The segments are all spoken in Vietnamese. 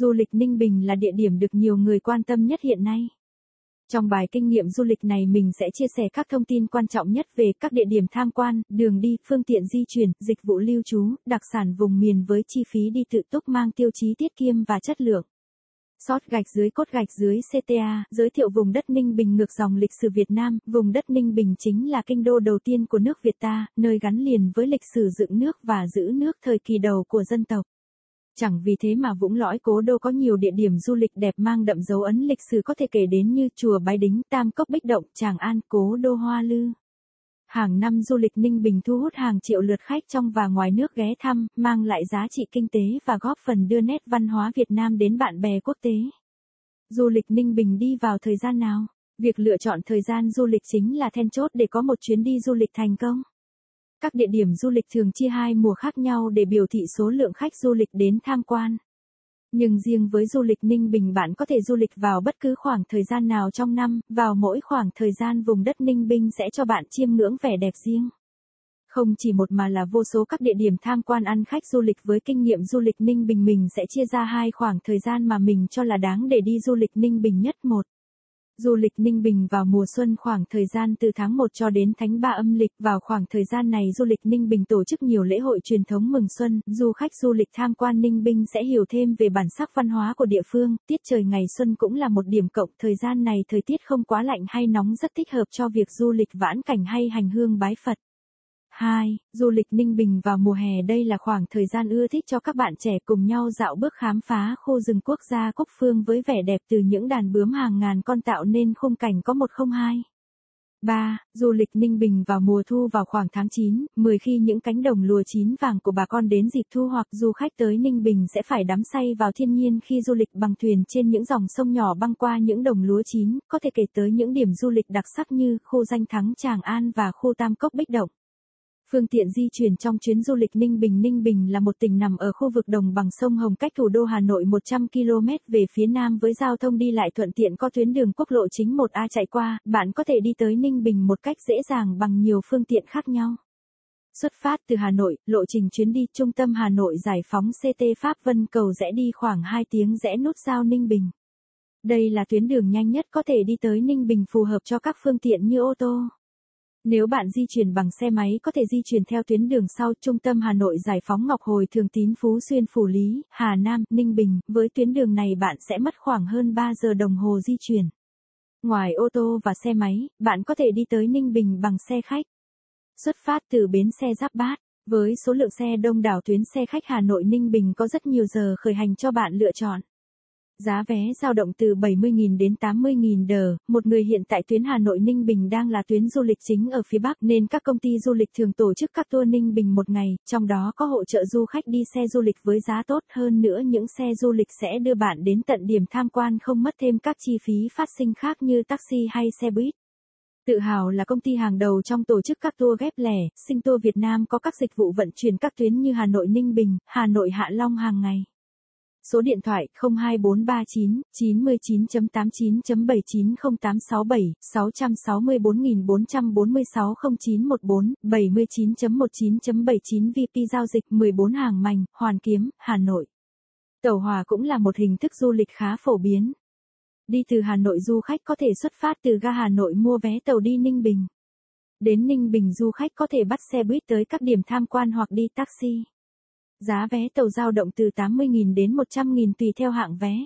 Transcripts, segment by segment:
Du lịch Ninh Bình là địa điểm được nhiều người quan tâm nhất hiện nay. Trong bài kinh nghiệm du lịch này mình sẽ chia sẻ các thông tin quan trọng nhất về các địa điểm tham quan, đường đi, phương tiện di chuyển, dịch vụ lưu trú, đặc sản vùng miền với chi phí đi tự túc mang tiêu chí tiết kiệm và chất lượng. Sót gạch dưới cốt gạch dưới CTA, giới thiệu vùng đất Ninh Bình ngược dòng lịch sử Việt Nam, vùng đất Ninh Bình chính là kinh đô đầu tiên của nước Việt ta, nơi gắn liền với lịch sử dựng nước và giữ nước thời kỳ đầu của dân tộc. Chẳng vì thế mà Vũng Lõi Cố Đô có nhiều địa điểm du lịch đẹp mang đậm dấu ấn lịch sử có thể kể đến như Chùa Bái Đính, Tam Cốc Bích Động, Tràng An, Cố Đô Hoa Lư. Hàng năm du lịch Ninh Bình thu hút hàng triệu lượt khách trong và ngoài nước ghé thăm, mang lại giá trị kinh tế và góp phần đưa nét văn hóa Việt Nam đến bạn bè quốc tế. Du lịch Ninh Bình đi vào thời gian nào? Việc lựa chọn thời gian du lịch chính là then chốt để có một chuyến đi du lịch thành công. Các địa điểm du lịch thường chia hai mùa khác nhau để biểu thị số lượng khách du lịch đến tham quan. Nhưng riêng với du lịch Ninh Bình bạn có thể du lịch vào bất cứ khoảng thời gian nào trong năm, vào mỗi khoảng thời gian vùng đất Ninh Bình sẽ cho bạn chiêm ngưỡng vẻ đẹp riêng. Không chỉ một mà là vô số các địa điểm tham quan ăn khách du lịch với kinh nghiệm du lịch Ninh Bình mình sẽ chia ra hai khoảng thời gian mà mình cho là đáng để đi du lịch Ninh Bình nhất một. Du lịch Ninh Bình vào mùa xuân khoảng thời gian từ tháng 1 cho đến tháng 3 âm lịch. Vào khoảng thời gian này, du lịch Ninh Bình tổ chức nhiều lễ hội truyền thống mừng xuân. Du khách du lịch tham quan Ninh Bình sẽ hiểu thêm về bản sắc văn hóa của địa phương. Tiết trời ngày xuân cũng là một điểm cộng. Thời gian này thời tiết không quá lạnh hay nóng rất thích hợp cho việc du lịch vãn cảnh hay hành hương bái Phật. 2. Du lịch Ninh Bình vào mùa hè đây là khoảng thời gian ưa thích cho các bạn trẻ cùng nhau dạo bước khám phá khu rừng quốc gia Cúc Phương với vẻ đẹp từ những đàn bướm hàng ngàn con tạo nên khung cảnh có 102. 3. Du lịch Ninh Bình vào mùa thu vào khoảng tháng 9, 10 khi những cánh đồng lúa chín vàng của bà con đến dịp thu hoặc du khách tới Ninh Bình sẽ phải đắm say vào thiên nhiên khi du lịch bằng thuyền trên những dòng sông nhỏ băng qua những đồng lúa chín, có thể kể tới những điểm du lịch đặc sắc như khu danh thắng Tràng An và khu Tam Cốc Bích Động. Phương tiện di chuyển trong chuyến du lịch Ninh Bình Ninh Bình là một tỉnh nằm ở khu vực đồng bằng sông Hồng cách thủ đô Hà Nội 100 km về phía nam với giao thông đi lại thuận tiện có tuyến đường quốc lộ chính 1A chạy qua, bạn có thể đi tới Ninh Bình một cách dễ dàng bằng nhiều phương tiện khác nhau. Xuất phát từ Hà Nội, lộ trình chuyến đi trung tâm Hà Nội giải phóng CT Pháp Vân Cầu rẽ đi khoảng 2 tiếng rẽ nút giao Ninh Bình. Đây là tuyến đường nhanh nhất có thể đi tới Ninh Bình phù hợp cho các phương tiện như ô tô. Nếu bạn di chuyển bằng xe máy có thể di chuyển theo tuyến đường sau trung tâm Hà Nội giải phóng Ngọc Hồi Thường Tín Phú Xuyên Phủ Lý, Hà Nam, Ninh Bình, với tuyến đường này bạn sẽ mất khoảng hơn 3 giờ đồng hồ di chuyển. Ngoài ô tô và xe máy, bạn có thể đi tới Ninh Bình bằng xe khách. Xuất phát từ bến xe Giáp Bát, với số lượng xe đông đảo tuyến xe khách Hà Nội Ninh Bình có rất nhiều giờ khởi hành cho bạn lựa chọn. Giá vé dao động từ 70.000 đến 80.000 đờ, một người hiện tại tuyến Hà Nội Ninh Bình đang là tuyến du lịch chính ở phía Bắc nên các công ty du lịch thường tổ chức các tour Ninh Bình một ngày, trong đó có hỗ trợ du khách đi xe du lịch với giá tốt hơn nữa những xe du lịch sẽ đưa bạn đến tận điểm tham quan không mất thêm các chi phí phát sinh khác như taxi hay xe buýt. Tự hào là công ty hàng đầu trong tổ chức các tour ghép lẻ, Sinh Tour Việt Nam có các dịch vụ vận chuyển các tuyến như Hà Nội Ninh Bình, Hà Nội Hạ Long hàng ngày. Số điện thoại 02439 99.89.79087 664446 0914 79.19.79 VP giao dịch 14 hàng mành, Hoàn Kiếm, Hà Nội. Tàu hòa cũng là một hình thức du lịch khá phổ biến. Đi từ Hà Nội du khách có thể xuất phát từ ga Hà Nội mua vé tàu đi Ninh Bình. Đến Ninh Bình du khách có thể bắt xe buýt tới các điểm tham quan hoặc đi taxi. Giá vé tàu dao động từ 80.000 đến 100.000 tùy theo hạng vé.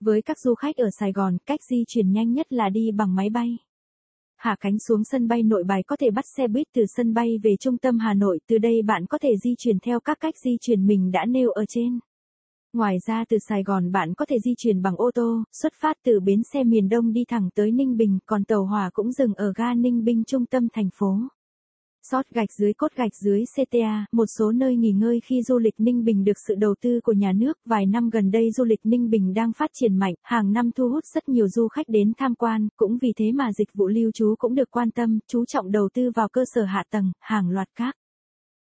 Với các du khách ở Sài Gòn, cách di chuyển nhanh nhất là đi bằng máy bay. Hạ cánh xuống sân bay nội bài có thể bắt xe buýt từ sân bay về trung tâm Hà Nội, từ đây bạn có thể di chuyển theo các cách di chuyển mình đã nêu ở trên. Ngoài ra từ Sài Gòn bạn có thể di chuyển bằng ô tô, xuất phát từ bến xe miền Đông đi thẳng tới Ninh Bình, còn tàu hỏa cũng dừng ở ga Ninh Bình trung tâm thành phố. Sót gạch dưới cốt gạch dưới CTA, một số nơi nghỉ ngơi khi du lịch Ninh Bình được sự đầu tư của nhà nước. Vài năm gần đây du lịch Ninh Bình đang phát triển mạnh, hàng năm thu hút rất nhiều du khách đến tham quan, cũng vì thế mà dịch vụ lưu trú cũng được quan tâm, chú trọng đầu tư vào cơ sở hạ tầng, hàng loạt các